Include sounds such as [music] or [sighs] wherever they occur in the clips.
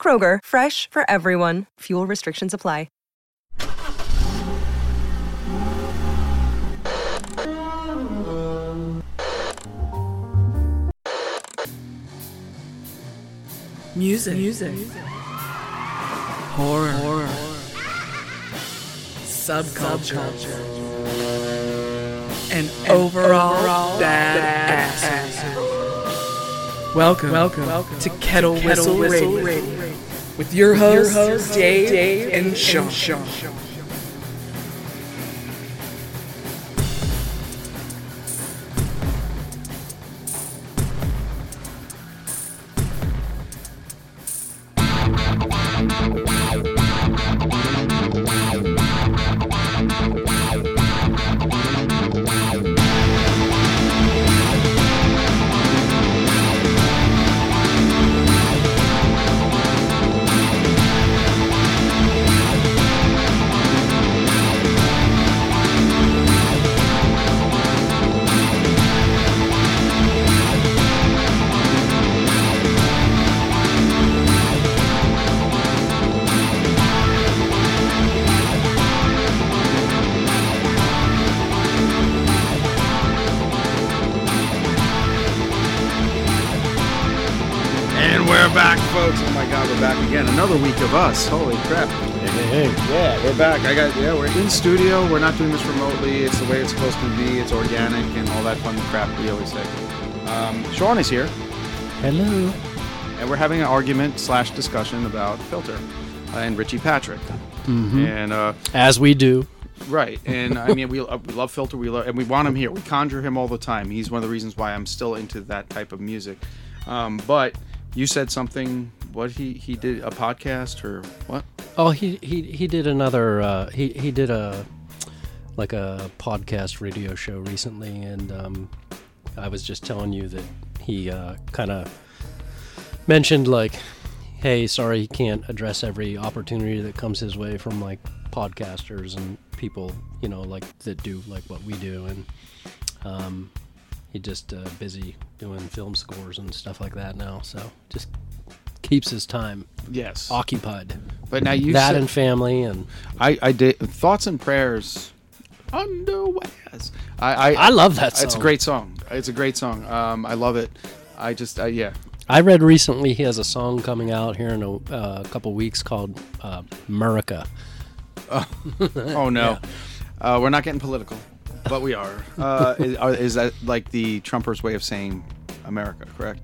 Kroger, fresh for everyone. Fuel restrictions apply. Music. Music. Horror. Horror. Subculture. And, overall, overall bad, Welcome, welcome, welcome to Kettle, Kettle Whistle, Whistle Radio. Radio. With your hosts, Dave, Dave, and Sean. And Sean. Again. Another week of us. Holy crap! Hey, hey, hey. Yeah, we're back. I got yeah. We're in studio. We're not doing this remotely. It's the way it's supposed to be. It's organic and all that fun crap we always say. Um, Sean is here, Hello. and we're having an argument slash discussion about Filter uh, and Richie Patrick. And uh, As we do. Right, and I mean, [laughs] we, uh, we love Filter, we love, and we want him here. We conjure him all the time. He's one of the reasons why I'm still into that type of music. Um, but you said something. What he he did a podcast or what? Oh, he he he did another. Uh, he he did a like a podcast radio show recently, and um, I was just telling you that he uh, kind of mentioned like, "Hey, sorry, he can't address every opportunity that comes his way from like podcasters and people, you know, like that do like what we do." And um, he just uh, busy doing film scores and stuff like that now, so just keeps his time Yes, occupied. but now you that said, and family and I I did thoughts and prayers. Underwears. I I, I love that song. It's a great song. It's a great song. Um, I love it. I just uh, yeah. I read recently he has a song coming out here in a uh, couple weeks called uh, "Murica." Oh [laughs] no, uh, we're not getting political, but we are. Uh, [laughs] is, are, is that like the Trumpers' way of saying America? Correct.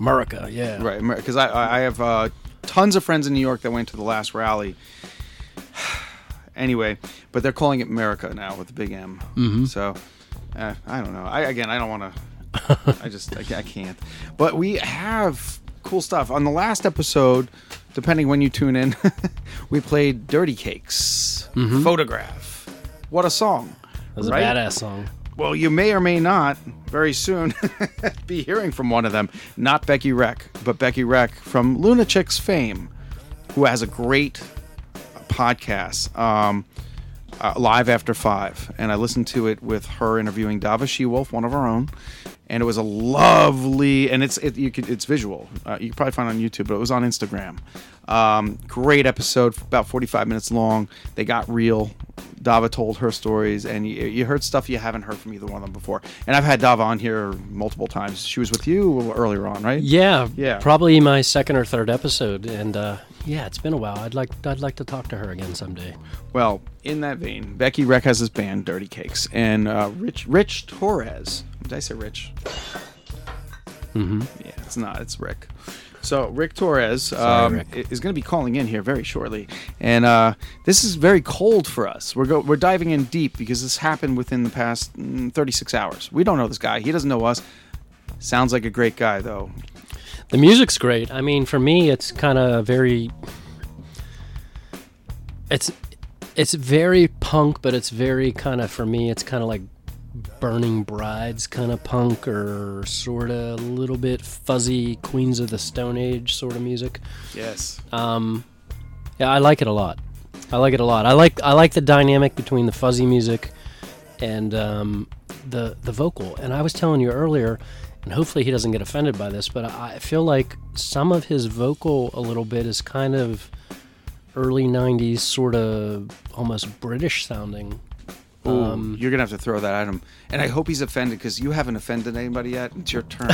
Murica, yeah. Right, because I I have uh, tons of friends in New York that went to the last rally. [sighs] anyway, but they're calling it America now with the big M. Mm-hmm. So uh, I don't know. I again, I don't want to. [laughs] I just I, I can't. But we have cool stuff on the last episode. Depending when you tune in, [laughs] we played "Dirty Cakes" photograph. What a song! It was right? a badass song. Well, you may or may not very soon [laughs] be hearing from one of them. Not Becky Wreck, but Becky Wreck from Lunachicks fame, who has a great podcast, um, uh, Live After Five. And I listened to it with her interviewing Dava She-Wolf, one of our own. And it was a lovely, and it's it, you could, it's visual. Uh, you can probably find it on YouTube, but it was on Instagram. Um, great episode, about 45 minutes long. They got real. Dava told her stories, and you, you heard stuff you haven't heard from either one of them before. And I've had Dava on here multiple times. She was with you earlier on, right? Yeah, Yeah. Probably my second or third episode, and uh, yeah, it's been a while. I'd like I'd like to talk to her again someday. Well, in that vein, Becky Wreck has this band, Dirty Cakes, and uh, Rich Rich Torres. Did I say Rich? Mm-hmm. Yeah, it's not. It's Rick. So Rick Torres um, Rick. is going to be calling in here very shortly, and uh, this is very cold for us. We're go- we're diving in deep because this happened within the past mm, 36 hours. We don't know this guy. He doesn't know us. Sounds like a great guy though. The music's great. I mean, for me, it's kind of very it's it's very punk, but it's very kind of for me. It's kind of like Burning Brides kind of punk, or sort of a little bit fuzzy Queens of the Stone Age sort of music. Yes. Um, yeah, I like it a lot. I like it a lot. I like I like the dynamic between the fuzzy music and um, the the vocal. And I was telling you earlier, and hopefully he doesn't get offended by this, but I feel like some of his vocal a little bit is kind of early '90s, sort of almost British sounding. Ooh, Um, you're gonna have to throw that at him, and I hope he's offended because you haven't offended anybody yet. It's your turn.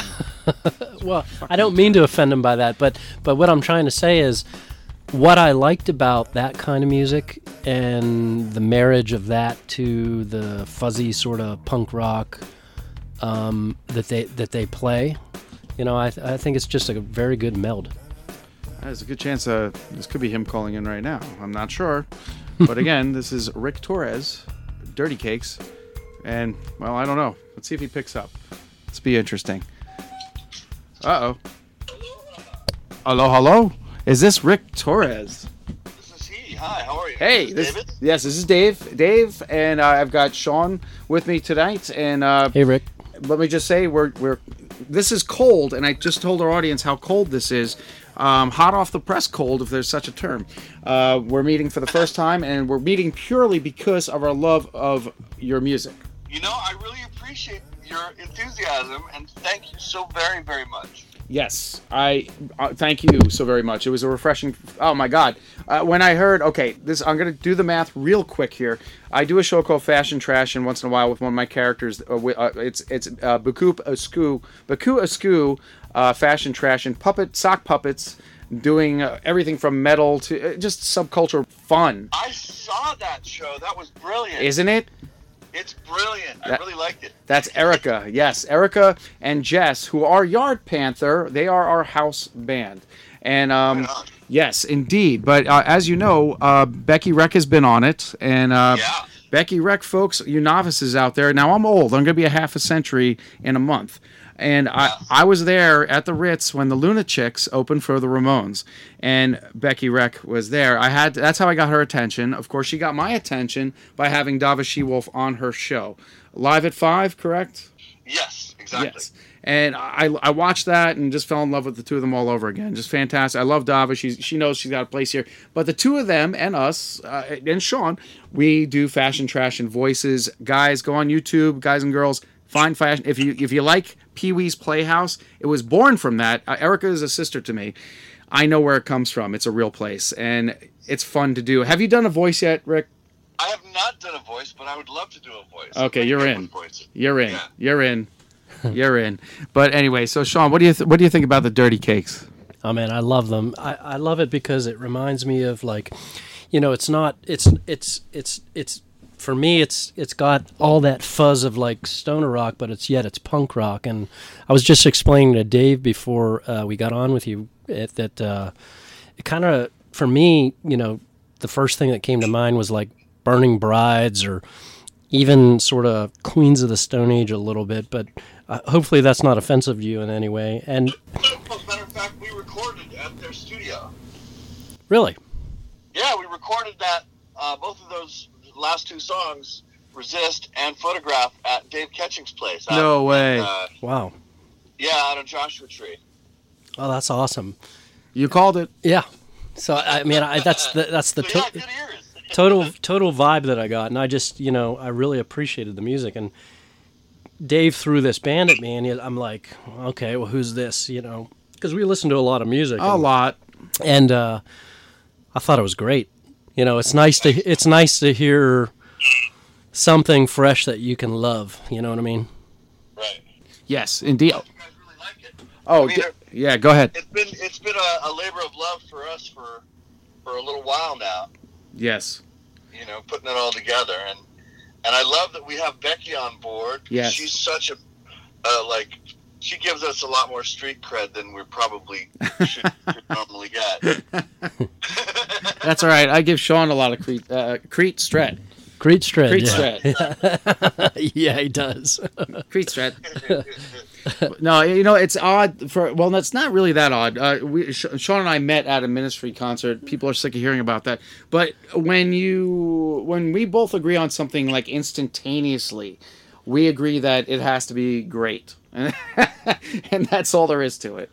[laughs] well, I don't mean to offend him by that, but but what I'm trying to say is what I liked about that kind of music and the marriage of that to the fuzzy sort of punk rock um, that they that they play. You know, I, th- I think it's just a very good meld. There's a good chance uh, this could be him calling in right now. I'm not sure, [laughs] but again, this is Rick Torres, Dirty Cakes, and well, I don't know. Let's see if he picks up. Let's be interesting. Uh oh. Hello, hello. Is this Rick Torres? This is he. Hi, how are you? Hey, This this, is David. yes, this is Dave. Dave, and uh, I've got Sean with me tonight. And uh, Hey, Rick. let me just say, we're we're this is cold, and I just told our audience how cold this is. Um, hot off the press cold, if there's such a term. Uh, we're meeting for the first time, and we're meeting purely because of our love of your music. You know, I really appreciate your enthusiasm and thank you so very, very much. Yes, I uh, thank you so very much. It was a refreshing. Oh my God! Uh, when I heard, okay, this I'm gonna do the math real quick here. I do a show called Fashion Trash, and once in a while with one of my characters, uh, uh, it's it's uh, Baku Asku, Baku Asku, uh, Fashion Trash, and puppet sock puppets, doing uh, everything from metal to uh, just subculture fun, I saw that show. That was brilliant. isn't it? it's brilliant. I really liked it. That's Erica. Yes, Erica and Jess, who are Yard Panther. They are our house band. And um, Right yes, indeed. But uh, as you know, uh, Becky Wreck has been on it, and uh, Yeah. Becky Wreck, folks, you novices out there. Now I'm old. I'm going to be a half a century in a month. And I, I was there at the Ritz when the Lunachicks opened for the Ramones, and Becky Wreck was there. I had that's how I got her attention. Of course, she got my attention by having Dava She-Wolf on her show, live at five, correct? Yes, exactly. Yes. And I, I watched that and just fell in love with the two of them all over again. Just fantastic. I love Dava. She's, she knows she's got a place here. But the two of them and us uh, and Sean, we do fashion trash and voices. Guys, go on YouTube, guys and girls. Find fashion. If you if you like Pee Wee's Playhouse, it was born from that. Uh, Erica is a sister to me. I know where it comes from. It's a real place and it's fun to do. Have you done a voice yet, Rick? I have not done a voice, but I would love to do a voice. Okay, I'm you're in. with. You're in. Yeah. You're in. You're in. But anyway, so Sean, what do you th- what do you think about the dirty cakes? Oh man, I love them. I, I love it because it reminds me of like, you know, it's not it's it's it's it's for me it's it's got all that fuzz of like stoner rock, but it's yet it's punk rock. And I was just explaining to Dave before uh, we got on with you it, that uh, it kind of for me, you know, the first thing that came to mind was like Burning Brides or even sort of Queens of the Stone Age a little bit, but uh, hopefully that's not offensive to you in any way. And As a matter of fact, we recorded at their studio. really, Yeah, we recorded that, uh, both of those last two songs, Resist and Photograph, at Dave Catching's place. No in, way. Uh, wow. yeah, out on Joshua Tree. Oh, that's awesome. You called it. Yeah. So I mean, I, that's the that's the [laughs] So, to- yeah, [laughs] total total vibe that I got, and I just you know I really appreciated the music. And Dave threw this band at me, and he- I'm like, okay, well, who's this? You know, because we listen to a lot of music. A and, lot. and uh, I thought it was great. You know, it's nice to it's nice to hear something fresh that you can love. You know what I mean? Right. Yes, indeed. You guys really like it. Oh, I mean, d- yeah. Go ahead. It's been it's been a, a labor of love for us for for a little while now. Yes. You know, putting it all together, and and I love that we have Becky on board. Yes. she's such a uh, like she gives us a lot more street cred than we probably should, should [laughs] normally get. [laughs] That's all right. I give Sean a lot of Crete, uh, Crete Stret. Crete Stred. Crete yeah. Stret. [laughs] yeah, he does. Crete Stret. no, you know it's odd for well, that's not really that odd. Uh, we, Sean and I met at a ministry concert. People are sick of hearing about that. But when you when we both agree on something like instantaneously, we agree that it has to be great, [laughs] and that's all there is to it.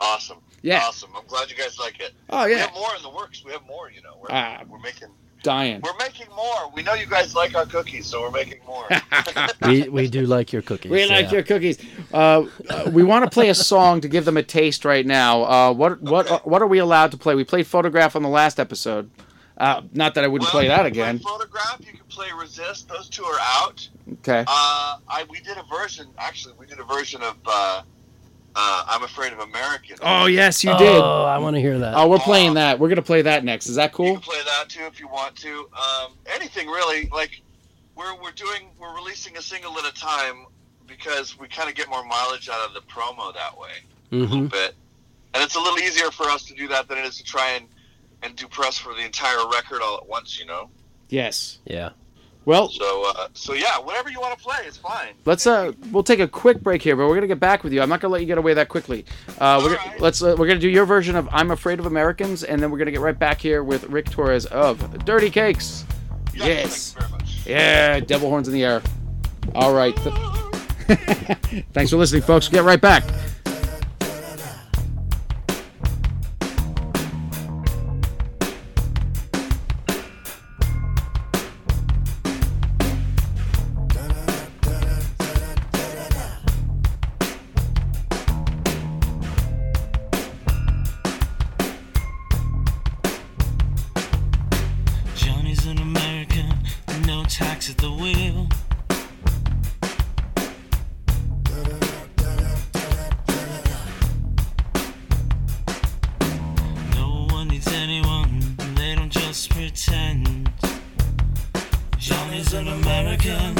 Awesome. Yeah. Awesome. I'm glad you guys like it. Oh yeah. We have more in the works. We have more. You know, we're, Ah. we're making dying. we're making more. We know you guys like our cookies, so we're making more. [laughs] [laughs] we we do like your cookies. We like yeah. your cookies. Uh, uh, we want to play a song to give them a taste right now. Uh, what what Okay. what are we allowed to play? We played photograph on the last episode. Uh, not that I wouldn't play that again. Play photograph. You can play resist. Those two are out. Okay. Uh, I we did a version. Actually, we did a version of uh, uh, "I'm Afraid of Americans." Oh yes, you oh, did. Oh, I want to hear that. Oh, we're playing that. We're gonna play that next. Is that You cool? can play that too if you want to. Um, anything really. Like we're we're doing we're releasing a single at a time because we kind of get more mileage out of the promo that way a little hmm bit, and it's a little easier for us to do that than it is to try and and do press for the entire record all at once. You know. Yes. Yeah. Well, So uh, so yeah, whatever you want to play, it's fine. let's uh, we'll take a quick break here, but we're gonna get back with you. I'm not gonna let you get away that quickly. Uh, we're gonna, let's uh, we're gonna do your version of "I'm Afraid of Americans," and then we're gonna get right back here with Rick Torres of Dirty Cakes. Yeah, Yes. Thank you very much. Yeah, devil horns in the air. All right. Th- [laughs] Thanks for listening, folks. Get right back. American.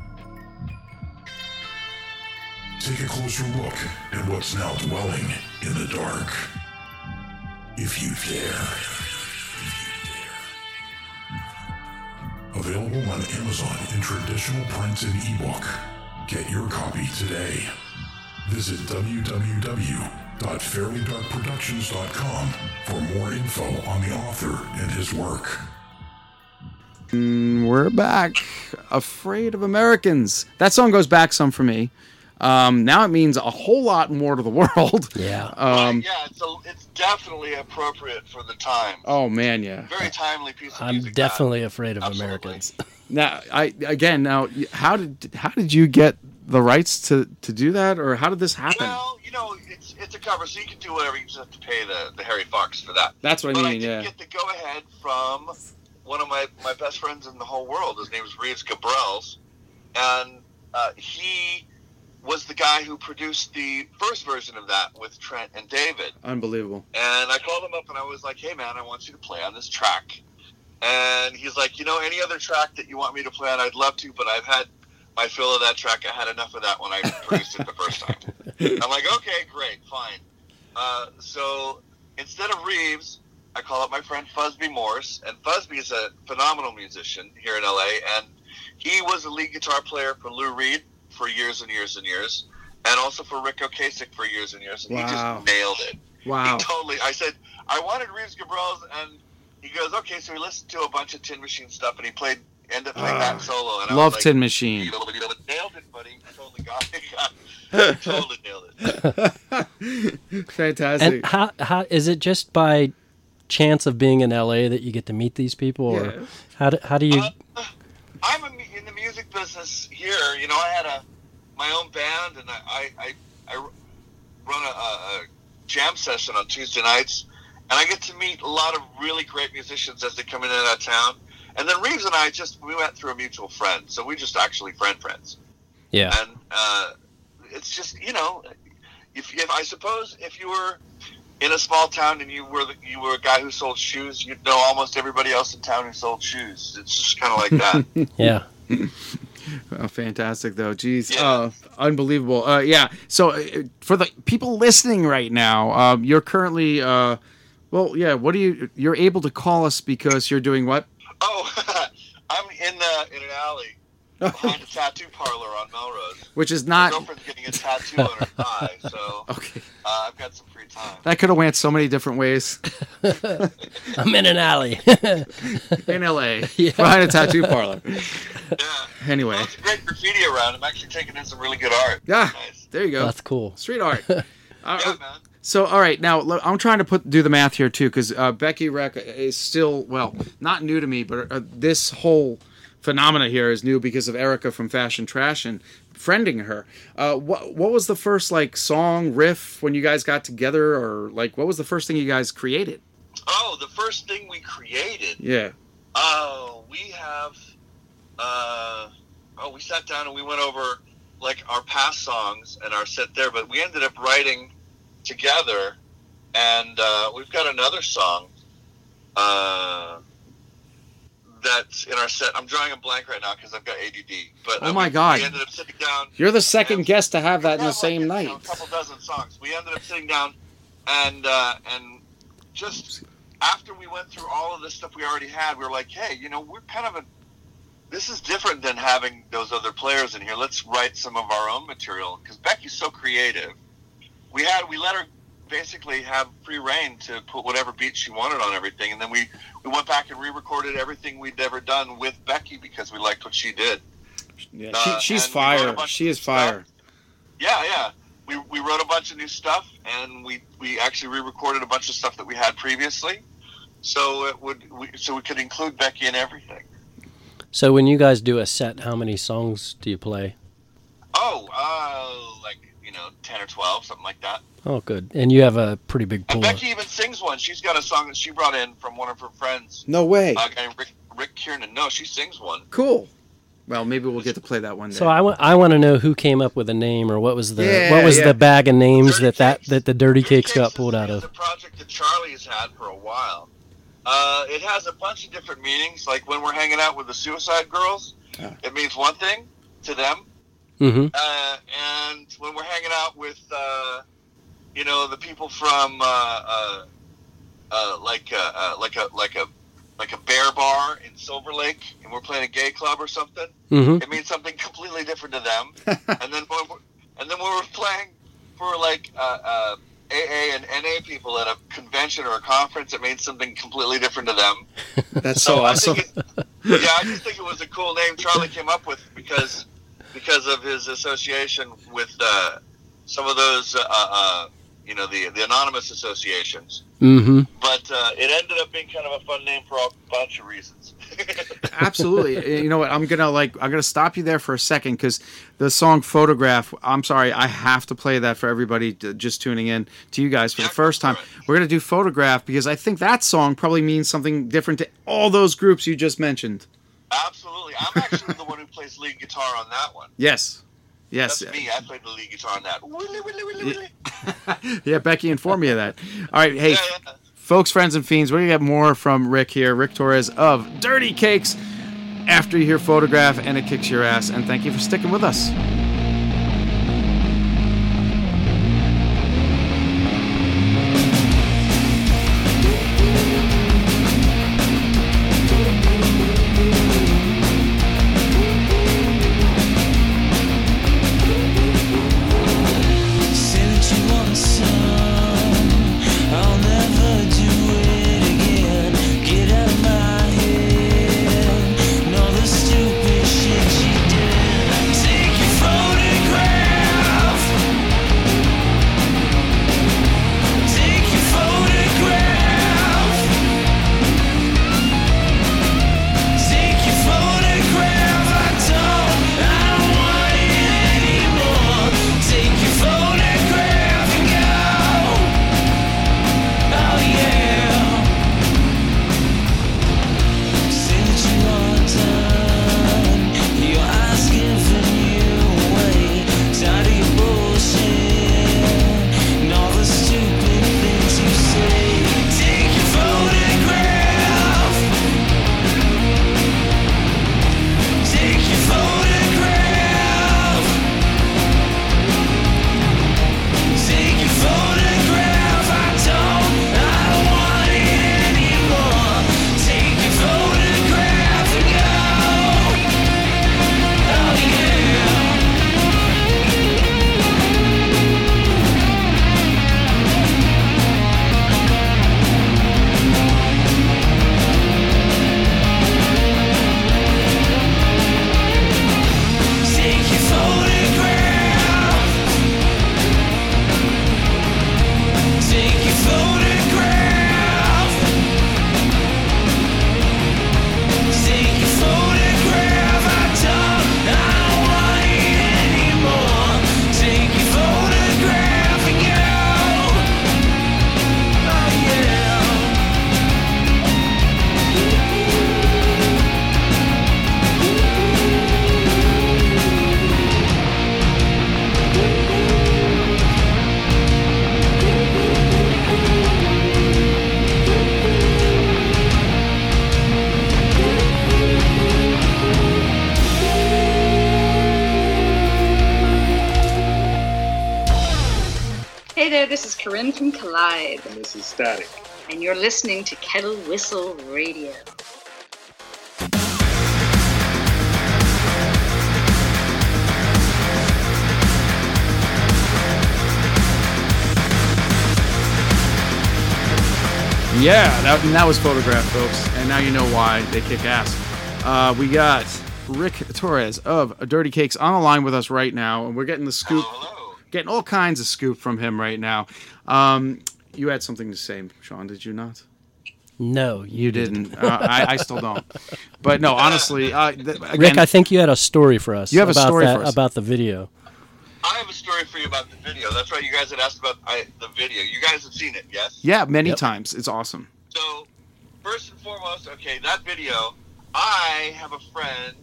Take a closer look at what's now dwelling in the dark. If you dare. Available on Amazon in traditional print and ebook. Get your copy today. Visit www.fairlydarkproductions.com for more info on the author and his work. We're back. Afraid of Americans. That song goes back some for me. Um, now it means a whole lot more to the [laughs] world. Yeah. [laughs] Um, yeah, it's a, it's definitely appropriate for the time. oh man, yeah. Very timely piece of I'm music. definitely afraid of Absolutely. Americans. [laughs] Now, I again, now, how did how did you get the rights to to do that, or how did this happen? Well, you know, it's it's a cover, so you can do whatever. You just have to pay the, the Harry Fox for that. That's what I but I mean. did Yeah. get the go ahead from one of my, my best friends in the whole world. His name is Reeves Gabrels, and uh, he was the guy who produced the first version of that with Trent and David. Unbelievable. And I called him up and I was like, "Hey man, I want you to play on this track." And he's like, "You know, any other track that you want me to play on, I'd love to, but I've had my fill of that track. I had enough of that when I [laughs] produced it the first time." I'm like, "Okay, great, fine." Uh, so instead of Reeves, I call up my friend Fuzzbee Morse, and Fuzzbee is a phenomenal musician here in LA, and he was a lead guitar player for Lou Reed for years and years and years, and also for Ric Ocasek for years and years, and he just nailed it. Wow. He totally. I said I wanted Reeves Gabrels, and he goes, "Okay." So he listened to a bunch of Tin Machine stuff, and he played, ended up playing Ah, that solo. And I Love was Tin Machine. "You nailed it, buddy. You totally got it. [laughs] You totally nailed it. [laughs] Fantastic. And how how is it just by chance of being in LA that you get to meet these people, or Yeah. how do, how do you? Uh, I'm a, mu- in the music business here. You know, I had a my own band, and I I, I, I run a, a jam session on Tuesday nights, and I get to meet a lot of really great musicians as they come in and out of town. And then Reeves and I just we went through a mutual friend, so we just actually friend friends. yeah. And uh, it's just you know, if, if I suppose if you were in a small town and you were the, you were a guy who sold shoes, you'd know almost everybody else in town who sold shoes. It's just kind of like that. [laughs] Yeah. [laughs] Oh, fantastic, though. Jeez, Yeah. uh, unbelievable. Uh, yeah. So, uh, for the people listening right now, um, you're currently, uh, well, yeah. What do you? You're able to call us because you're doing what? Oh, [laughs] I'm in the in an alley behind a tattoo parlor on Melrose. Which is not My girlfriend's getting a tattoo on her thigh, so [laughs] okay. uh, I've got some time. [laughs] That could have went so many different ways [laughs] I'm in an alley. [laughs] in LA behind a tattoo parlor. Yeah. Anyway, Well, it's a great graffiti around. I'm actually taking in some really good art. yeah, Nice. there you go. That's cool. Street art. Uh, Yeah, man. So, all right, now look, I'm trying to put do the math here too, because uh, Becky Wreck is still well, not new to me, but uh, this whole phenomena here is new because of Erica from Fashion Trash and friending her. Uh, what what was the first like song riff when you guys got together, or like what was the first thing you guys created? Oh, the first thing we created. Yeah, Oh, we have. Uh, oh, we sat down and we went over like our past songs and our set there, but we ended up writing together, and uh, we've got another song. Uh, that's in our set. I'm drawing a blank right now because I've got ADD. But Oh uh, my we, God. we ended up sitting down. you're the second guest to have that in the same like, you know, night. a couple dozen songs. We ended up sitting down, and uh, and just after we went through all of the stuff we already had, we were like, hey, you know, we're kind of a. This is different than having those other players in here. Let's write some of our own material because Becky's so creative. We had we let her basically have free reign to put whatever beats she wanted on everything, and then we we went back and re-recorded everything we'd ever done with Becky because we liked what she did. Yeah, Uh, she, she's and we wrote a fire. She of is stuff. fire. Yeah, yeah. We, we wrote a bunch of new stuff, and we, we actually re-recorded a bunch of stuff that we had previously, so it would we, so we could include Becky in everything. So when you guys do a set, how many songs do you play? Oh, uh, like you know, ten or twelve, something like that. Oh, good. And you have a pretty big And pool. Becky even sings one. She's got a song that she brought in from one of her friends, No way. a guy named Rick, Rick Kiernan. No, she sings one. Cool. Well, maybe we'll get to play that one day. So I want I want to know who came up with the name or what was the Yeah, what was yeah. the bag of names Dirty that that that the Dirty Dirty Cakes got is- pulled out of. a project that Charlie's had for a while. Uh, it has a bunch of different meanings. Like when we're hanging out with the Suicide Girls, Ah. it means one thing to them, Mm-hmm. uh, and when we're hanging out with, uh, you know, the people from, uh, uh, uh, like, uh, like a like a like a bear bar in Silver Lake, and we're playing a gay club or something, Mm-hmm. it means something completely different to them. [laughs] and then when we're, and then when we're playing for like uh, uh, AA and NA people at a convention or a conference, it means something completely different to them. [laughs] That's so I awesome. it, yeah, I just think it was a cool name Charlie came up with because because of his association with uh, some of those, uh, uh, you know, the the anonymous associations. Mm-hmm. But uh, it ended up being kind of a fun name for a bunch of reasons. [laughs] Absolutely. You know what? I'm gonna like. I'm gonna stop you there for a second because the song "Photograph." I'm sorry, I have to play that for everybody to, just tuning in to you guys for Yeah, the first time. We're gonna do "Photograph" because I think that song probably means something different to all those groups you just mentioned. Absolutely, I'm actually the one who plays lead guitar on that one. Yes. Yes. That's me. I played the lead guitar on that. Willy, willy, willy, willy. [laughs] Yeah, Becky informed me of that. All right, hey, Yeah, yeah. folks, friends, and fiends, we're gonna get more from Rick here, Rick Torres of Dirty Cakes. After you hear "Photograph" and it kicks your ass, and thank you for sticking with us. Collide, And this is Static. and you're listening to Kettle Whistle Radio. Yeah, that, and that was photographed, folks, and now you know why they kick ass. Uh, we got Rick Torres of Dirty Cakes on the line with us right now, and we're getting the scoop, getting all kinds of scoop from him right now. Um, you had something to say, Sean, did you not? No, You didn't. uh, I, I still don't. But no, honestly, uh, th- again, Rick, I think you had a story for us. You have a story that, for us. about the video. I have a story for you about the video. That's right. You guys had asked about I, the video. You guys have seen it, yes? yeah, many Yep. times. It's awesome. So, first and foremost, okay, that video, I have a friend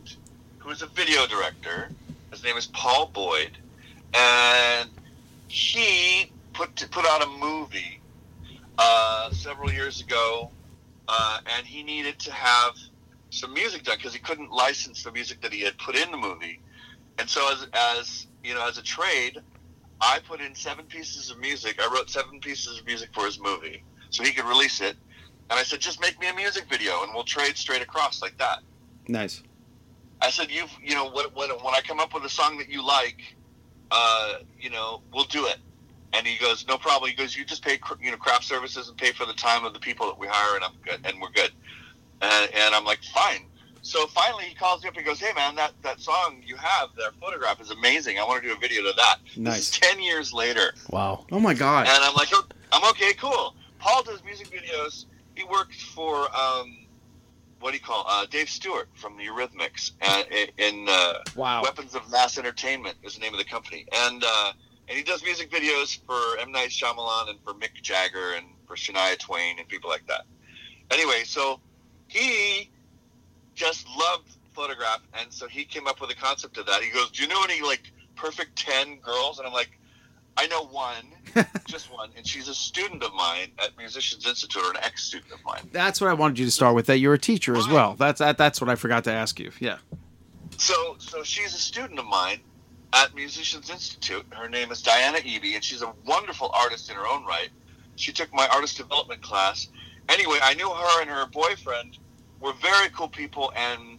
who is a video director. His name is Paul Boyd, and he put put out a movie uh, several years ago, uh, and he needed to have some music done because he couldn't license the music that he had put in the movie. And so, as as you know, as a trade, I put in seven pieces of music. I wrote seven pieces of music for his movie, so he could release it. And I said, just make me a music video, and we'll trade straight across like that. Nice. I said, you've, you know, when, when, when I come up with a song that you like, uh, you know, we'll do it. And he goes, no problem. He goes, you just pay, you know, craft services and pay for the time of the people that we hire, and I'm good, and we're good. And, and I'm like, fine. So finally, he calls me up and he goes, hey man, that, that song you have, that photograph is amazing. I want to do a video to that. This Nice. is ten years later. Wow. Oh my God. And I'm like, "Oh, I'm okay, cool. Paul does music videos. He worked for um, what do you call uh, Dave Stewart from the Eurythmics uh, in- in uh, Wow. Weapons of Mass Entertainment is the name of the company, and uh, and he does music videos for M Night Shyamalan and for Mick Jagger and for Shania Twain and people like that. Anyway, so he just loved photograph, and so he came up with a concept of that. He goes, "Do you know any like perfect ten girls?" And I'm like, "I know one, [laughs] just one, and she's a student of mine at Musicians Institute, or an ex-student of mine." That's what I wanted you to start with. That you're a teacher as well. That's that, that's what I forgot to ask you. Yeah. So, so she's a student of mine at Musicians Institute. Her name is Diana Eby, and she's a wonderful artist in her own right. She took my artist development class. Anyway, I knew her and her boyfriend were very cool people, and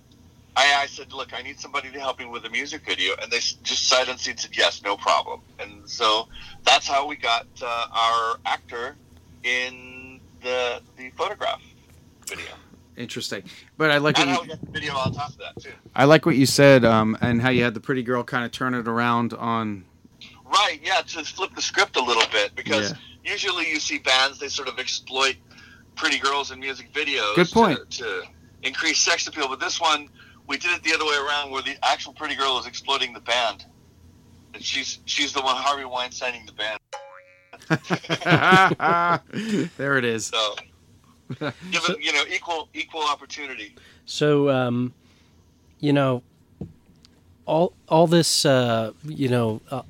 I, I said, "Look, I need somebody to help me with a music video," and they just sight unseen said, "Yes, no problem." And so that's how we got uh, our actor in the the photograph video. Interesting. But I like what And how you, we got the video on top of that too. I like what you said, um, and how you had the pretty girl kind of turn it around on. Right, yeah, to flip the script a little bit because Yeah. usually you see bands they sort of exploit pretty girls in music videos. Good point. To, to increase sex appeal, but this one we did it the other way around, where the actual pretty girl is exploiting the band, and she's she's the one Harvey Weinsteining the band. [laughs] there it is. So [laughs] give it you know equal equal opportunity. So, um, you know, all all this, uh, you know, uh,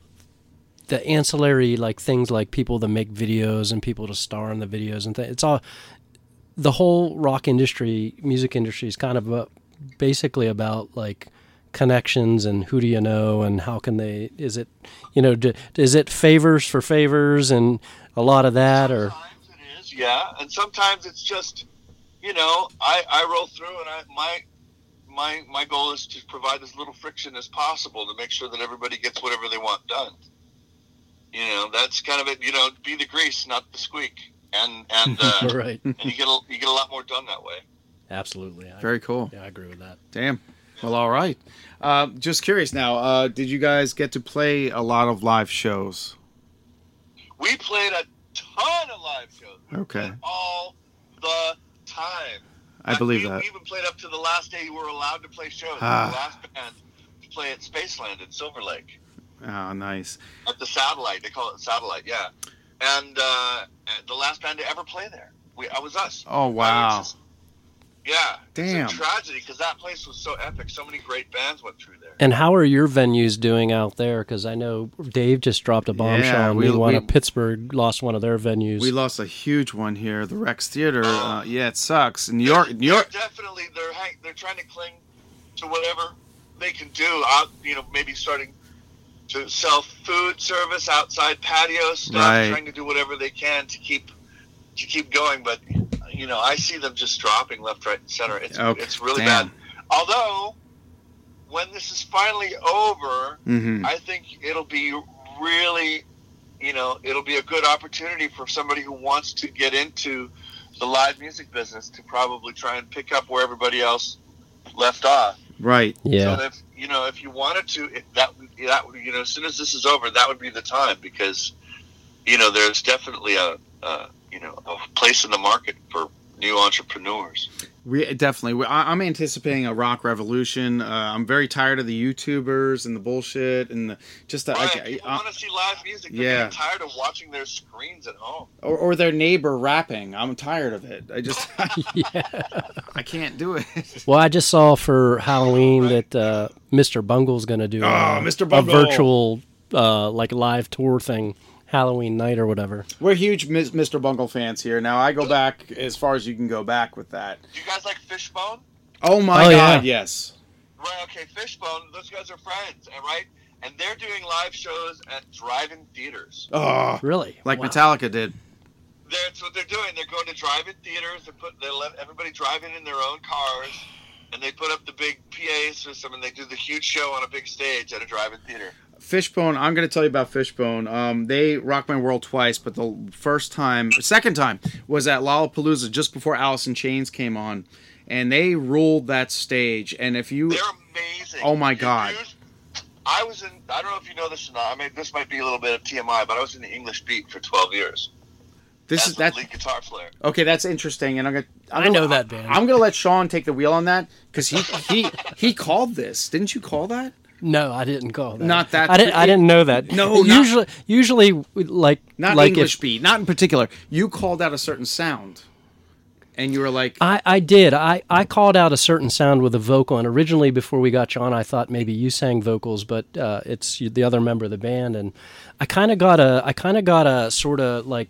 the ancillary like things like people that make videos and people to star in the videos and th- it's all the whole rock industry, music industry is kind of uh basically about like connections and who do you know and how can they is it you know d- is it favors for favors and a lot of that or Sometimes yeah, and sometimes it's just, you know, I, I roll through and I my my my goal is to provide as little friction as possible to make sure that everybody gets whatever they want done. You know, that's kind of it. You know, be the grease, not the squeak, and and [laughs] uh, right and you get a, you get a lot more done that way. absolutely I, Very cool. yeah I agree with that Damn. Well, all right. Uh, just curious now. Uh, did you guys get to play a lot of live shows? We played a ton of live shows. Okay. all the time. I believe we, that. We even played up to the last day we were allowed to play shows. Ah. The last band to play at Spaceland in Silver Lake Oh, nice. at the Satellite. They call it Satellite, yeah. And uh, the last band to ever play there. We, I was us. Oh, wow. just- yeah. Damn. It's a tragedy because that place was so epic. So many great bands went through there. And how are your venues doing out there? Because I know Dave just dropped a bombshell. Yeah, we- one we- Pittsburgh lost one of their venues. We lost a huge one here, the Rex Theater. Oh. Uh, yeah, it sucks. New York, New York. They're definitely they're they're trying to cling to whatever they can do. Out, you know, maybe starting to sell food service outside patio stuff, Right. trying to do whatever they can to keep to keep going. But you know, I see them just dropping left, right, and center. It's Okay, it's really damn. bad. Although, when this is finally over, hmm I think it'll be really, you know, it'll be a good opportunity for somebody who wants to get into the live music business to probably try and pick up where everybody else left off. Right. Yeah. So if you know, if you wanted to, if that would that would you know, as soon as this is over, that would be the time because you know there's definitely a, a you know a place in the market for new entrepreneurs. We definitely. We, I, I'm anticipating a rock revolution. Uh, I'm very tired of the YouTubers and the bullshit and the, just the, Right? I- People I- want to see live music. They're yeah. getting tired of watching their screens at home. or, or their neighbor rapping. I'm tired of it. I just [laughs] yeah. I can't do it. Well, I just saw for Halloween that uh, Mr. Bungle's going to do Oh, a, Mr. a virtual uh, like live tour thing Halloween night or whatever. We're huge Mis- Mr. Bungle fans here. Now I go back as far as you can go back with that. Do you guys like Fishbone? Oh my Oh, god, yeah. yes. Right. Okay. Fishbone. Those guys are friends, and right, and they're doing live shows at drive-in theaters. Oh, Really? like Wow. Metallica did. That's what they're doing. They're going to drive-in theaters. They put they let everybody drive in in their own cars, and they put up the big PA system, and they do the huge show on a big stage at a drive-in theater. Fishbone, I'm going to tell you about Fishbone. Um, they rocked my world twice, but the first time, second time, was at Lollapalooza just before Alice in Chains came on, and they ruled that stage. And if you, They're amazing. Oh my You- God. you- I was in. I don't know if you know this or not. I mean, this might be a little bit of TMI, but I was in the English Beat for 12 years. this as is that lead guitar player. okay. That's interesting, and I'm gonna. I'm I gonna- know that band. I'm going to let Sean take the wheel on that because he he he called this. Didn't you call that? No, I didn't call that. Not that- I didn't. I didn't know that. No, not- usually, usually, like Not like English if, beat, not in particular. You called out a certain sound, and you were like, I, I did. I, I called out a certain sound with a vocal, and originally before we got you on, I thought maybe you sang vocals, but uh, it's the other member of the band, and I kind of got a I kind of got a sort of like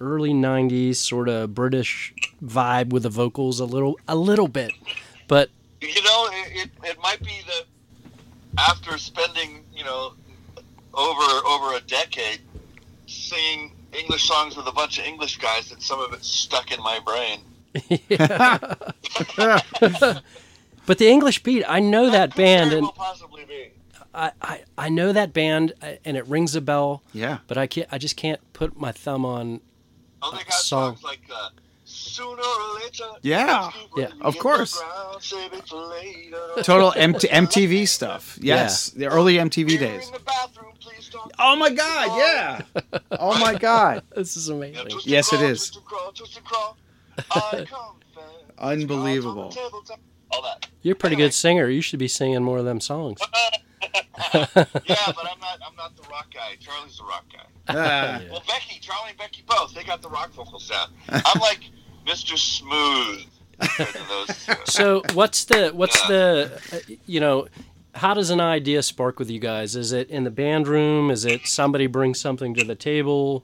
early '90s sort of British vibe with the vocals a little a little bit, but You know, it, it, it might be that after spending, you know, over over a decade singing English songs with a bunch of English guys, that some of it stuck in my brain. [laughs] but the English beat, I know that Could band, and possibly be. I, I, I know that band, uh, and it rings a bell, yeah. but I can't I just can't put my thumb on. Oh, they got song. songs like uh, "Sooner or Later." Yeah. Yeah, of course. ground, save it for later. Total MT- MTV stuff. Yes, the early MTV You're days. bathroom, Oh my God! Yeah. Oh my [laughs] God! This is amazing. twist and Yes, it crawl, is. Crawl, crawl. Unbelievable. Cards on the tabletop. All that. You're a pretty good singer. You should be singing more of them songs. [laughs] Yeah, but I'm not. I'm not the rock guy. Charlie's the rock guy. Ah, [laughs] Well, Becky, Charlie, and Becky both. They got the rock vocal sound. I'm like Mr. Smooth. compared to those two. So what's the what's Yeah. the uh, you know how does an idea spark with you guys? Is it in the band room? Is it somebody brings something to the table?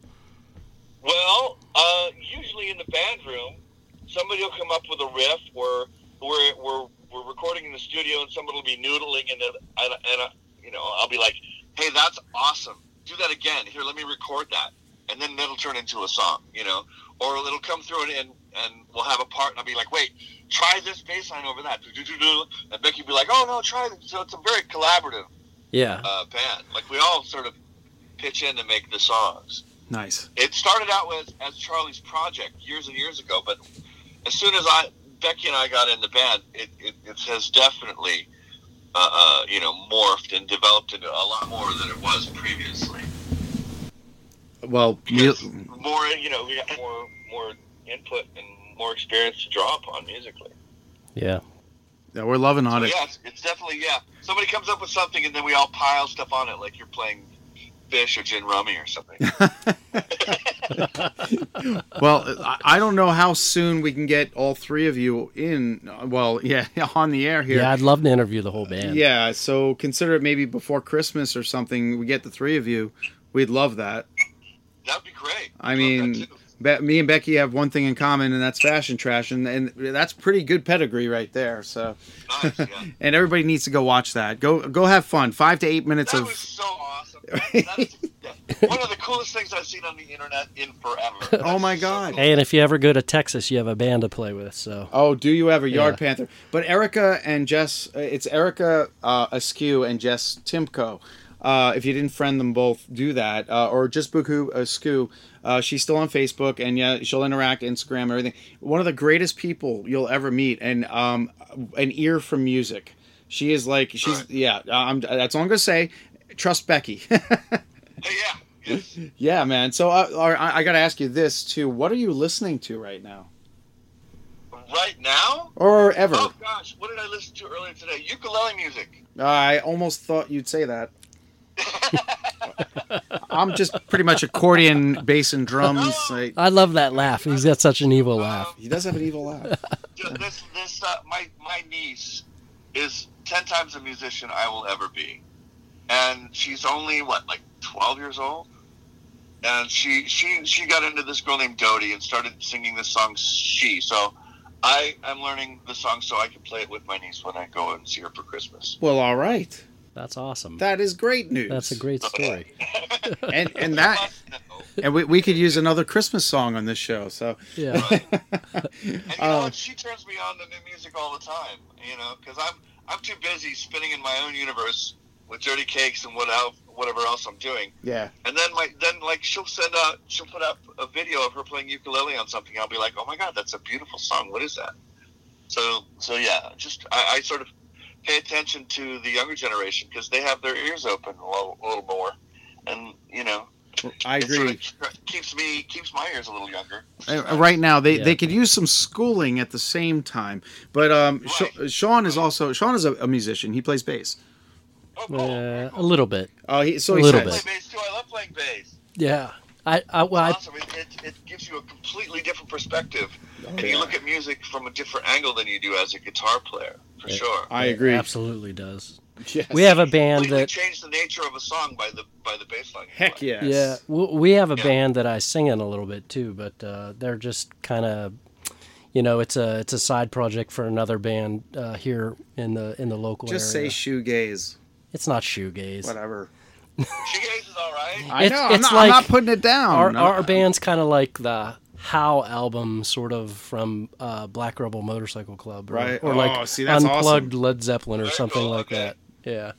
Well, uh, usually in the band room, somebody will come up with a riff, or we're we're we're recording in the studio, and somebody will be noodling, and then and, and uh, you know I'll be like, "Hey, that's awesome! Do that again. Here, let me record that." And then that'll turn into a song, you know, or it'll come through and and, and we'll have a part, and I'll be like, "Wait, try this bass line over that," and Becky will be like, "Oh no, try this." So it's a very collaborative Yeah. uh, band. Like we all sort of pitch in to make the songs nice. it started out with as Charlie's project years and years ago, but as soon as I Becky and I got in the band, it, it, it has definitely uh, uh, you know morphed and developed into a lot more than it was previously. Well, Because you- more you know we got more more input and more experience to draw upon musically. Yeah. yeah, we're loving on So it. yeah, it's, it's definitely yeah. Somebody comes up with something and then we all pile stuff on it like you're playing fish or gin rummy or something. [laughs] [laughs] Well, I- I don't know how soon we can get all three of you in. uh, Well, [laughs] yeah, on the air here. Yeah, I'd love to interview the whole band. Yeah, so consider it maybe before Christmas or something. We get the three of you. We'd love that. That'd be great. I I'd love that mean. Be- me and Becky have one thing in common, and that's fashion trash, and, and that's pretty good pedigree right there. So, nice, yeah. [laughs] and everybody needs to go watch that. Go, go have fun. Five to eight minutes That of. was so awesome. That, [laughs] that is yeah, one of the coolest things I've seen on the internet in forever. [laughs] Oh my That's so God. cool. Hey, and if you ever go to Texas, you have a band to play with. So Oh, do you ever Yard Yeah. Panther? But Erica and Jess, uh, it's Erica uh, Askew and Jess Timko. Uh, if you didn't friend them both, do that. Uh, or just Buku uh. Uh, she's still on Facebook, and yeah, she'll interact, Instagram, everything. One of the greatest people you'll ever meet, and um, an ear for music. She is like she's yeah. I'm, that's all I'm gonna say. Trust Becky. [laughs] Yeah. Yes. yeah, man. So uh, I, I got to ask you this too. What are you listening to right now, Right now? or ever? Oh gosh, what did I listen to earlier today? Ukulele music. I almost thought you'd say that. I'm just pretty much accordion, bass, and drums. I- I love that laugh. He's got such an evil laugh. he does have an evil laugh. [laughs] This, this, uh, my, my niece is ten times a musician I will ever be, and she's only what, like twelve years old. And she, she, she got into this girl named Dodie and started singing this song "She." So, I am learning the song so I can play it with my niece when I go and see her for Christmas. Well, all right. That's awesome. That is great news. That's a great story. [laughs] [laughs] and and that and we, we could use another Christmas song on this show. So Yeah. [laughs] And you know Oh. what? She turns me on to new music all the time. You know, because I'm I'm too busy spinning in my own universe with dirty cakes and what el- whatever else I'm doing. yeah, And then my then like she'll send out she'll put up a video of her playing ukulele on something. I'll be like, oh my god, that's a beautiful song. What is that? So so yeah, just I, I sort of pay attention to the younger generation because they have their ears open a little, a little more, and you know. I it sort agree. of keeps me keeps my ears a little younger. Uh, Right now, they, Yeah. they could use some schooling at the same time. But um, Sha- Right. Sean is also Sean is a, a musician. He plays bass. Oh, cool. Uh, a little bit. Oh, he so A he little I says. play bass too. I love playing bass. Yeah. I, I, well, I awesome. It, it, it gives you a completely different perspective, and yeah. you look at music from a different angle than you do as a guitar player, for sure. I it agree. absolutely does. Yes. We have a band that change the nature of a song by the by the bass line. Heck play. yes. Yeah, w- we have a Yeah. band that I sing in a little bit too, but uh, they're just kind of, you know, it's a it's a side project for another band uh, here in the in the local Just area. say shoegaze. it's not shoegaze. Whatever. Shoegaze is all right. I It's- know. I'm it's not, I'm not putting it down. Our I'm- our band's kind of like the Howl album, sort of from uh, Black Rebel Motorcycle Club, or, Right. Or Oh, like see, that's unplugged Led Zeppelin or Very something cool, like okay. that. Yeah.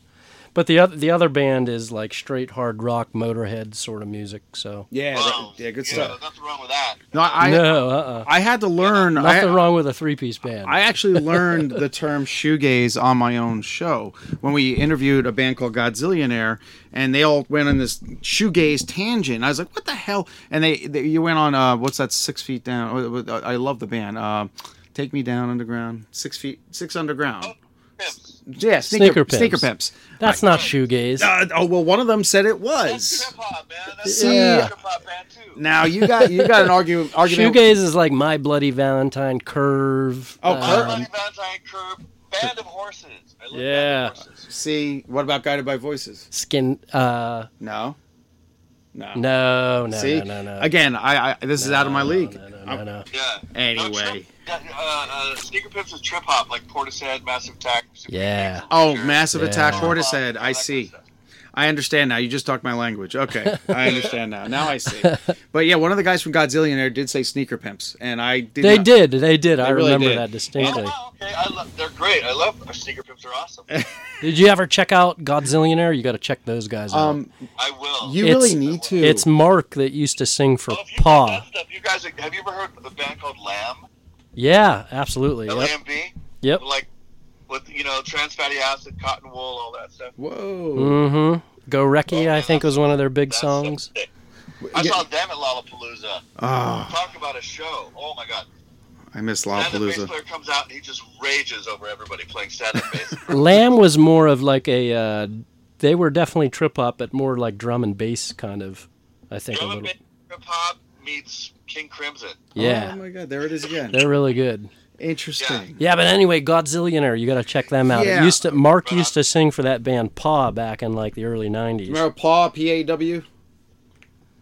But the other the other band is like straight hard rock Motorhead sort of music. So Yeah, Wow. that- yeah, good Yeah, stuff. Nothing wrong with that. No, I no, uh, uh I had to learn. I, nothing wrong with a three piece band. I actually [laughs] learned the term shoegaze on my own show when we interviewed a band called Godzillionaire, and they all went on this shoegaze tangent. I was like, "What the hell?" And they, they you went on uh, what's that? Six feet down. Uh, I love the band. Uh, Take me down underground. Six feet. Six underground. Pimps. Yeah, sneaker, Sneaker Pimps. sneaker pimps. That's not shoegaze. Uh, oh well, one of them said it That's was. hip hop, man. That's See- hip hop band too. Now you got you got an argument. [laughs] argument. Shoegaze is like My Bloody Valentine, Curve. Oh, um, Curve. Bloody Valentine Curve, Band of Horses. I love Yeah. Band of Horses. See, what about Guided by Voices? Skin. Uh, No, no. no, no, See, no, no, no. again, I, I this is out of my No, league. No, no, no, no. Yeah. Anyway. No, uh, uh, Sneaker Pimps with trip hop, like Portishead, Massive Attack. Super Yeah. Pimps, Oh, Sure. Massive Yeah. Attack, Portishead. I see. kind of. I understand now. You just talked my language. Okay, [laughs] I understand now. Now I see. But yeah, one of the guys from Godzillionaire did say sneaker pimps, and I did. They not- did. They did. I really remember did. that distinctly. Oh, okay. I love, they're great. I love our Sneaker Pimps are awesome. [laughs] Did you ever check out Godzillionaire? You got to check those guys out. Um, I will. you It's- really need to. It's Mark that used to sing for Oh, you Paw. stuff, you guys, have you ever heard of a band called Lamb? Yeah, absolutely. Yep. L-A-M-B? Yep. Like, with, you know, trans fatty acid, cotton wool, all that stuff. Whoa. Mm-hmm. Gorecki, I think, was one of their big That's songs. sick. I saw them at Lollapalooza. Oh, Talk about a show. Oh, my God. I miss And the bass Lollapalooza. player comes out and he just rages over everybody playing stand-up bass. [laughs] Lamb was more of like a. Uh, they were definitely trip hop, but more like drum and bass kind of. I think a Drum and little. bass hip-hop meets King Crimson. Yeah, Oh my God, there it is again. they're really good. Interesting. Yeah, but anyway, Godzillionaire, you got to check them out. It Yeah. used to Mark uh, used to sing for that band Paw back in like the early '90s. Remember Paw? P A W.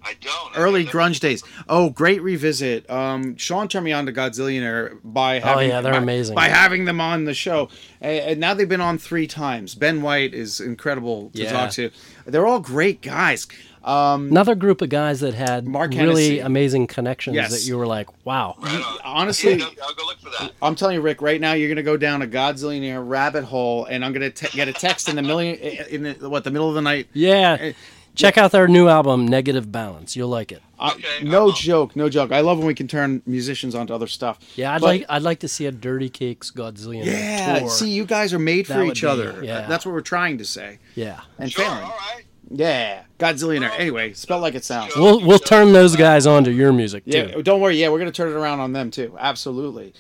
I don't. Early grunge days. Oh, great revisit. Um, Sean turned me on to Godzillionaire by having, Oh, yeah, they're by, amazing. by having them on the show. And, and now they've been on three times. Ben White is incredible to Yeah. talk to. They're all great guys. Um, Another group of guys that had Mark really Hennessy. amazing connections Yes. that you were like, wow. Right honestly- Yeah, I'll go look for that. I'm telling you, Rick, right now you're gonna go down a Godzillionaire rabbit hole, and I'm gonna te- get a text in the million in the, what the middle of the night. Yeah. Check out their new album, Negative Balance. You'll like it. Okay, I no will. joke, no joke. I love when we can turn musicians onto other stuff. Yeah, I'd But- like I'd like to see a Dirty Cakes Godzilla Yeah, tour. see, you guys are made That for each be- other. yeah. That's what we're trying to say. yeah. And Sure, failing. all right. Yeah, Godzillionaire. Anyway, spelled like it sounds. We'll we'll turn those guys onto your music too. Yeah, don't worry. Yeah, we're gonna turn it around on them too. Absolutely.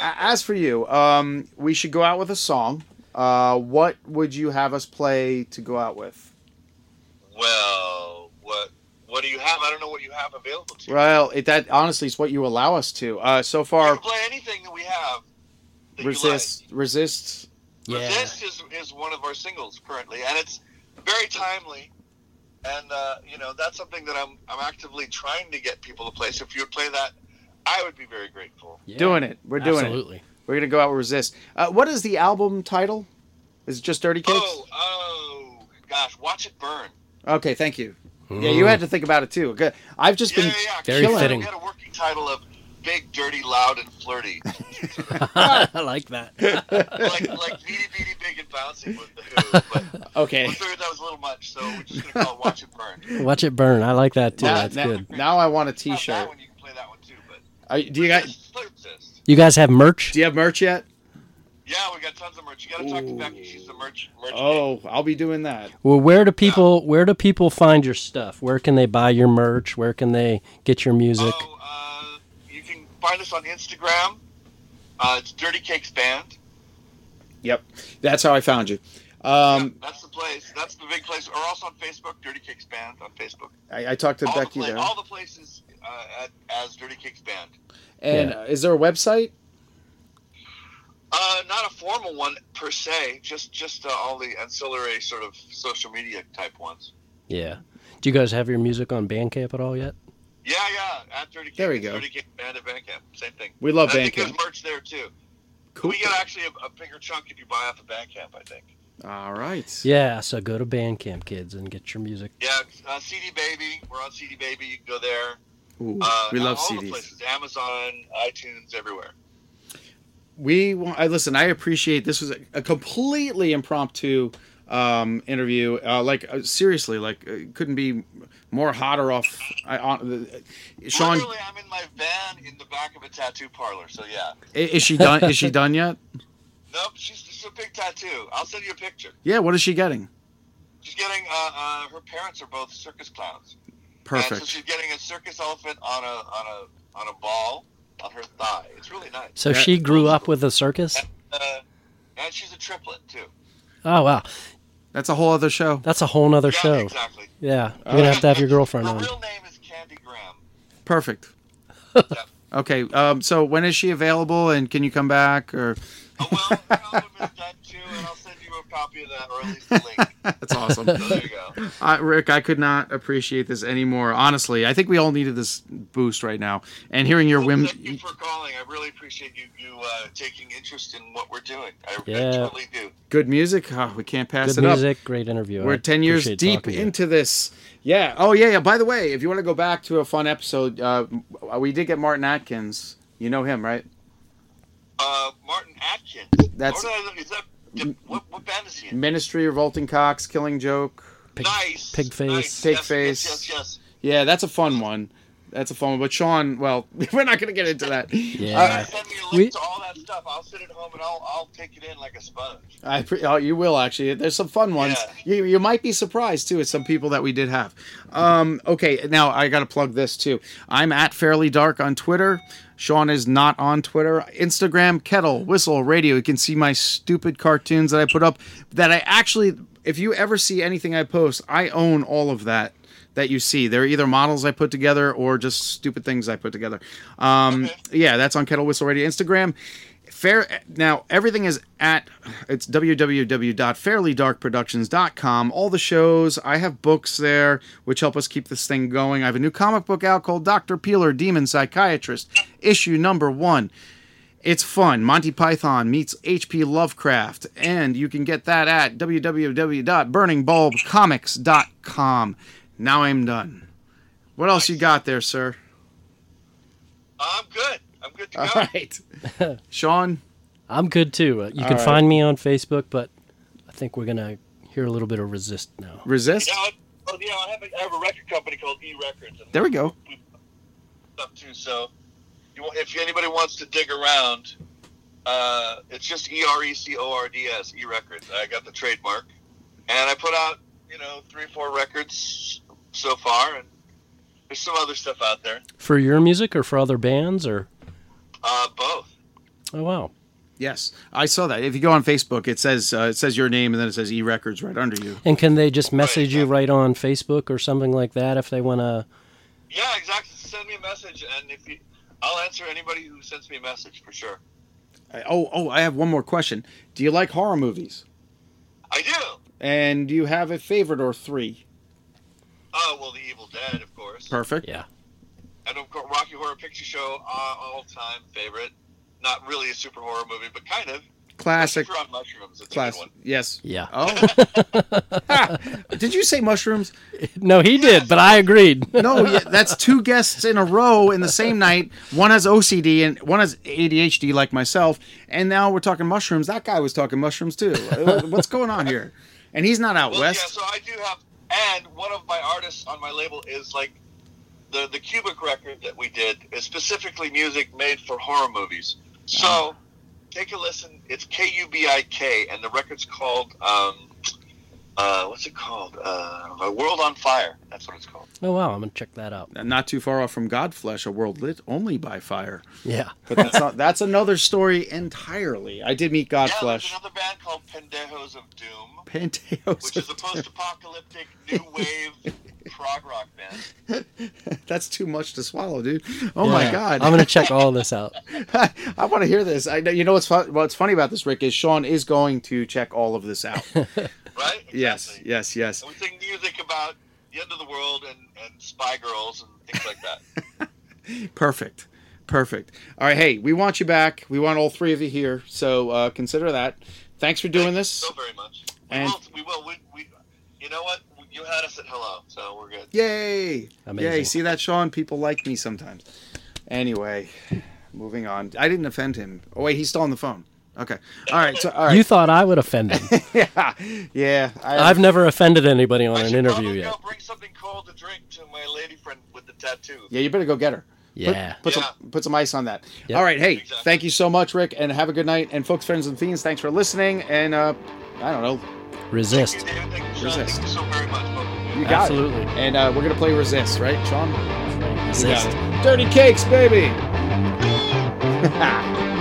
As for you, um, we should go out with a song. Uh, what would you have us play to go out with? Well, what what do you have? I don't know what you have available to you. Well, it, that honestly is what you allow us to. Uh, so You far, can play anything that we have. That resist, resist. You like. Yeah. Resist is, is one of our singles currently, and it's very timely. And uh, you know that's something that I'm I'm actively trying to get people to play. So if you would play that, I would be very grateful. Yeah. Doing it. We're doing it. Absolutely. We're gonna go out with resist. Uh, what is the album title? Is it just Dirty Cakes? Oh, oh, gosh, watch it burn. Okay, thank you. Yeah, you had to think about it too. Good. I've just Yeah, been yeah, yeah. Very Killing fitting. We had a working title of "Big, Dirty, Loud, and Flirty," [laughs] [laughs] I like that. like like "Beady, Beady, Big, and Bouncing" with the Who. But okay. we figured that was a little much, so we're just gonna call it "Watch It Burn." Watch it burn. I like that too. Now, That's now- good. now I want a Not that T-shirt. one, you can play that one too, but Are, do you got? resist, resist. You guys have merch? Do you have merch yet? Yeah, we got tons of merch. You gotta talk to Becky. She's the merch. merch Oh, I'll be doing that. Well, where do people where do people find your stuff? Where can they buy your merch? Where can they get your music? Oh, uh, you can find us on Instagram. Uh, it's Dirty Cakes Band. Yep, that's how I found you. Um, yeah, that's the place. That's the big place. Or also on Facebook, Dirty Cakes Band on Facebook. I, I talked to all, Becky the pla- there. all the places uh, at, as Dirty Cakes Band. And Yeah. uh, is there a website? Uh, not a formal one per se, just just uh, all the ancillary sort of social media type ones. Yeah. Do you guys have your music on Bandcamp at all yet? Yeah, yeah. At Dirty Cakes, There we go. Dirty Cakes Band at Bandcamp, same thing. We love Bandcamp. I think there's merch there too. Cool. We get actually a, a bigger chunk if you buy off of Bandcamp, I think. All right. Yeah, so go to Bandcamp kids and get your music. Yeah, uh, CD Baby. We're on CD Baby. You can go there. Ooh, Uh, we love all the places. Amazon, iTunes, everywhere. We want, I listen. I appreciate this was a, a completely impromptu um, interview. Uh, like uh, seriously, like uh, couldn't be more hot or off. I, on, uh, Sean, Literally, I'm in my van in the back of a tattoo parlor. So yeah. is she done? is she [laughs] done yet? Nope, she's just a big tattoo. I'll send you a picture. Yeah. What is she getting? She's getting. Uh, uh, her parents are both circus clowns. And so Perfect. she's getting a circus elephant on a on a on a ball on her thigh. It's really nice. So Yeah. she grew up with a circus? Uh, and she's a triplet too. Oh wow. That's a whole other show. That's a whole nother yeah, show. exactly. Yeah. You're gonna have to have your girlfriend Her on. real name is Candy Graham. Perfect. Yeah. [laughs] Okay. Um, so when is she available, and can you come back? Or Oh well, copy of that, or at least the link. [laughs] that's awesome. So there you go. Uh, Rick, I could not appreciate this anymore. Honestly, I think we all needed this boost right now. And hearing your Well, whim, Thank you for calling. I really appreciate you you uh, taking interest in what we're doing. I, I totally do. good music. Oh, we can't pass Good it up. music, great interview. We're I 10 years deep talking to you. into this. Yeah. Oh, yeah, yeah. By the way, if you want to go back to a fun episode, uh, we did get Martin Atkins. You know him, right? Uh, Martin Atkins. That's- What is that? What, what band is he in? Ministry, Revolting Cocks, Killing Joke. Pig, nice. pig face. Nice. Pig yes, face. Yes, yes, yes. Yeah, that's a fun one. That's a fun one. But Sean, well, [laughs] we're not going to get into that. Yeah. Uh, Send me a we- to all that stuff. I'll sit at home and I'll I'll take it in like a sponge. I pre- oh, you will actually. There's some fun ones. Yeah. You, you might be surprised too at some people that we did have. Um, okay, now I got to plug this too. I'm at Fairly Dark on Twitter. Sean is not on Twitter. Instagram, Kettle, Whistle, Radio. You can see my stupid cartoons that I put up. That I actually, if you ever see anything I post, I own all of that that you see. They're either models I put together or just stupid things I put together. Um, Yeah, that's on Kettle Whistle Radio. Instagram. Fair now everything is at it's www.fairlydarkproductions.com. All the shows, I have books there which help us keep this thing going. I have a new comic book out called Dr. Peeler Demon Psychiatrist, issue number 1. It's fun. Monty Python meets H.P. Lovecraft, and you can get that at www.burningbulbcomics.com. Now I'm done. What else you got there, sir? I'm good. I'm good to go. All right. [laughs] Sean? I'm good too. Uh, you All can right. find me on Facebook, but I think we're gonna hear a little bit of resist now. Resist? Yeah, I, oh, yeah, I have, a, I have a record company called E Records. And There we go. stuff too. So, you, if anybody wants to dig around, uh, it's just E R E C O R D S E Records. I got the trademark, and I put out you know three four records so far, and there's some other stuff out there. For your music or for other bands or? Uh, both. Oh wow. Yes, I saw that. If you go on Facebook, it says uh, it says your name and then it says E Records right under you. And can they just message you right on Facebook or something like that if they want to? Yeah, exactly. Send me a message, and if you, I'll answer anybody who sends me a message for sure. I, oh, oh, I have one more question. Do you like horror movies? I do. And do you have a favorite or three? Oh well, The Evil Dead, of course. Perfect. Yeah. And of course, Rocky Horror Picture Show, uh, all time favorite. Not really a super horror movie, but kind of. Classic. If you're on mushrooms, it's a good one. Yes. Yeah. Oh. [laughs] Did you say mushrooms? No, he did, but I agreed. [laughs] No, yeah, that's two guests in a row in the same night. One has OCD and one has ADHD, like myself. And now we're talking mushrooms. That guy was talking mushrooms too. Uh, What's going on here? And he's not out Well, west. yeah, so I do have, and one of my artists on my label is like the the Kubik record that we did is specifically music made for horror movies. So take a listen. It's K U B I K, and the record's called um, uh, what's it called? Uh, A World on Fire. That's what it's called. Oh wow, I'm gonna check that out. Not too far off from Godflesh, a world lit only by fire. Yeah. But that's not, that's another story entirely. I did meet Yeah, there's Godflesh. another band called Pendejos of Doom, Panteos. which is a post-apocalyptic new wave [laughs] prog rock band. [laughs] That's too much to swallow, dude. Oh my god. I'm gonna check all this out. [laughs] I want to hear this. I know. You know what's fun, what's funny about this, Rick, is Sean is going to check all of this out. [laughs] Right? yes, Exactly. yes, yes. And we sing music about the end of the world and, and spy girls and things like that. Perfect, perfect. All right, hey, we want you back. We want all three of you here. So uh, consider that. Thanks for doing Thank you this. so very much. We And- will. We will. We, we, you know what? You had us at hello, so we're good. Yay! Amazing. Yay! See that, Sean? People like me sometimes. Anyway, moving on. I didn't offend him. Oh wait, he's still on the phone. Okay. All right. So all right. You thought I would offend him. [laughs] yeah. Yeah. I, I've never offended anybody on I an interview yet. Go bring something cold to drink to my lady friend with the tattoo. Yeah, you better go get her. Put- Yeah. Put, Yeah. some put some ice on that. Yep. All right. Hey, Exactly. thank you so much, Rick, and have a good night. And folks, friends, and fiends, thanks for listening. And uh, I don't know, Resist. Thank you, David. Thank you, Resist. Thank you so very much, both you. you got Absolutely. it. And uh, we're gonna play resist, right, Sean? You Resist. Dirty cakes, baby. [laughs]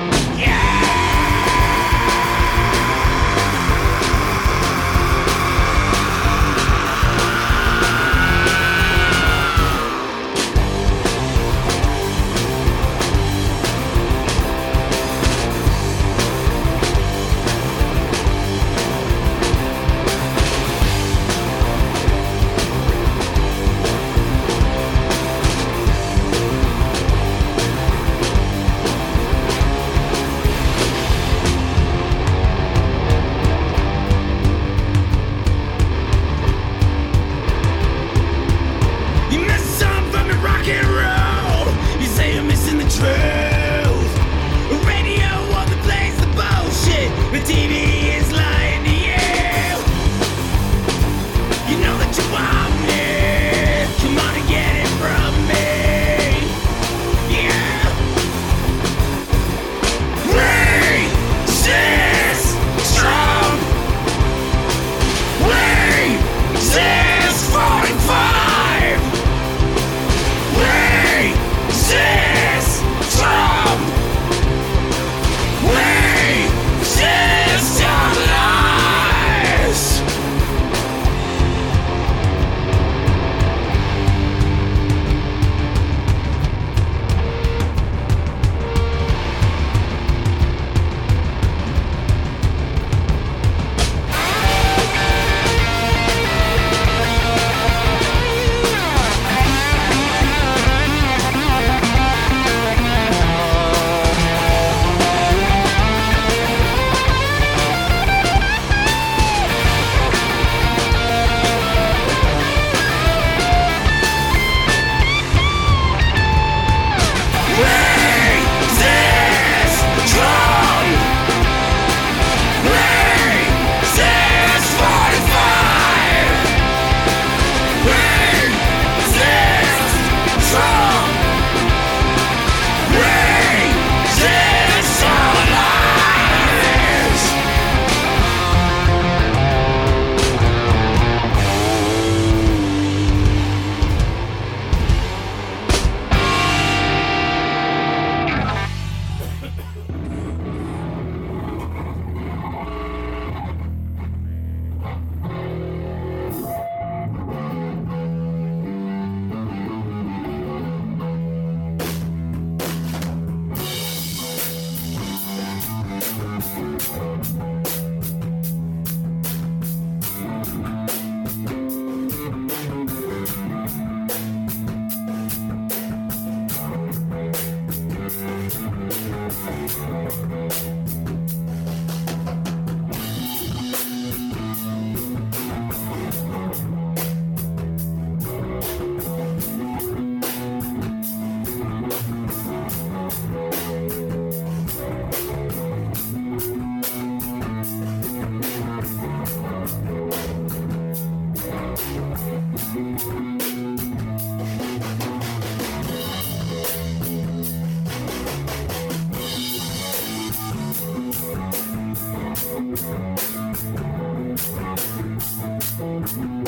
Thank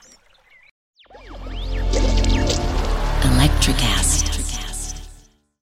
Electric